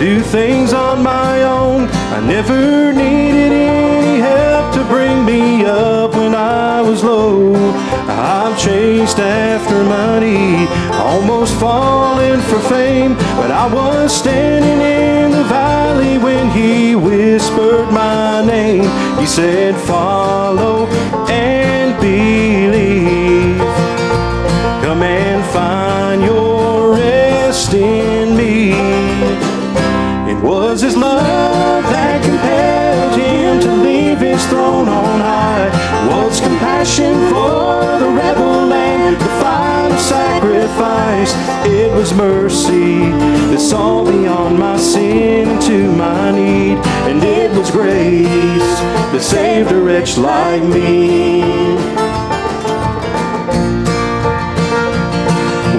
do things on my own. I never needed any help to bring me up when I was low. I've chased after money, almost fallen for fame, but I was standing in the valley when he whispered my name. He said, Follow sacrifice. It was mercy that saw beyond my sin into my need. And it was grace that saved a wretch like me.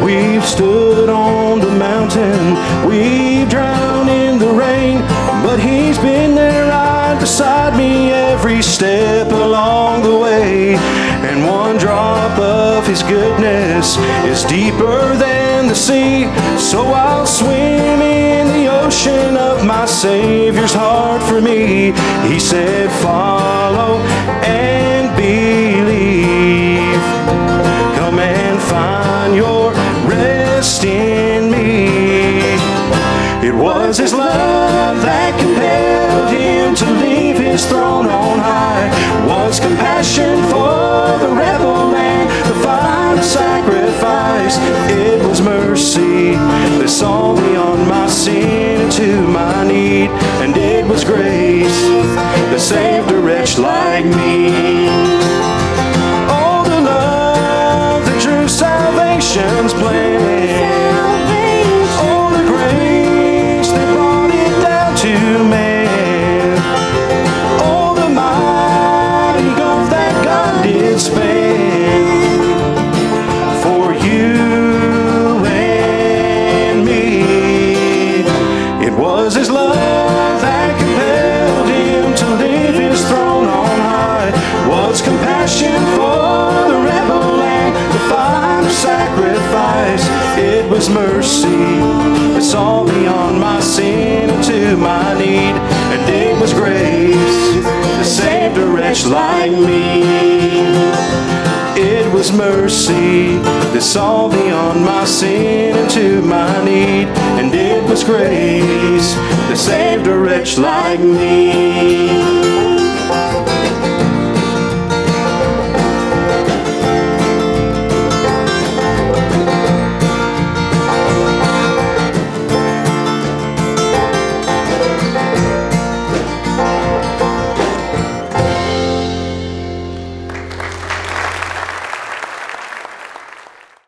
We've stood on the mountain, we've drowned in the rain, but He's been there right beside me every step along the way. And one drop of His goodness is deeper than the sea, so I'll swim in the ocean of my Savior's heart for me. He said, Follow and believe. Come and find your rest in me. It was his love that compelled him to leave his throne on high. It was mercy that saw beyond my sin into my need. And it was grace that saved a wretch like me. It was mercy. That saw beyond my sin into my need, and it was grace that saved a wretch like me. It was mercy. That saw beyond my sin into my need, and it was grace. That saved a wretch like me.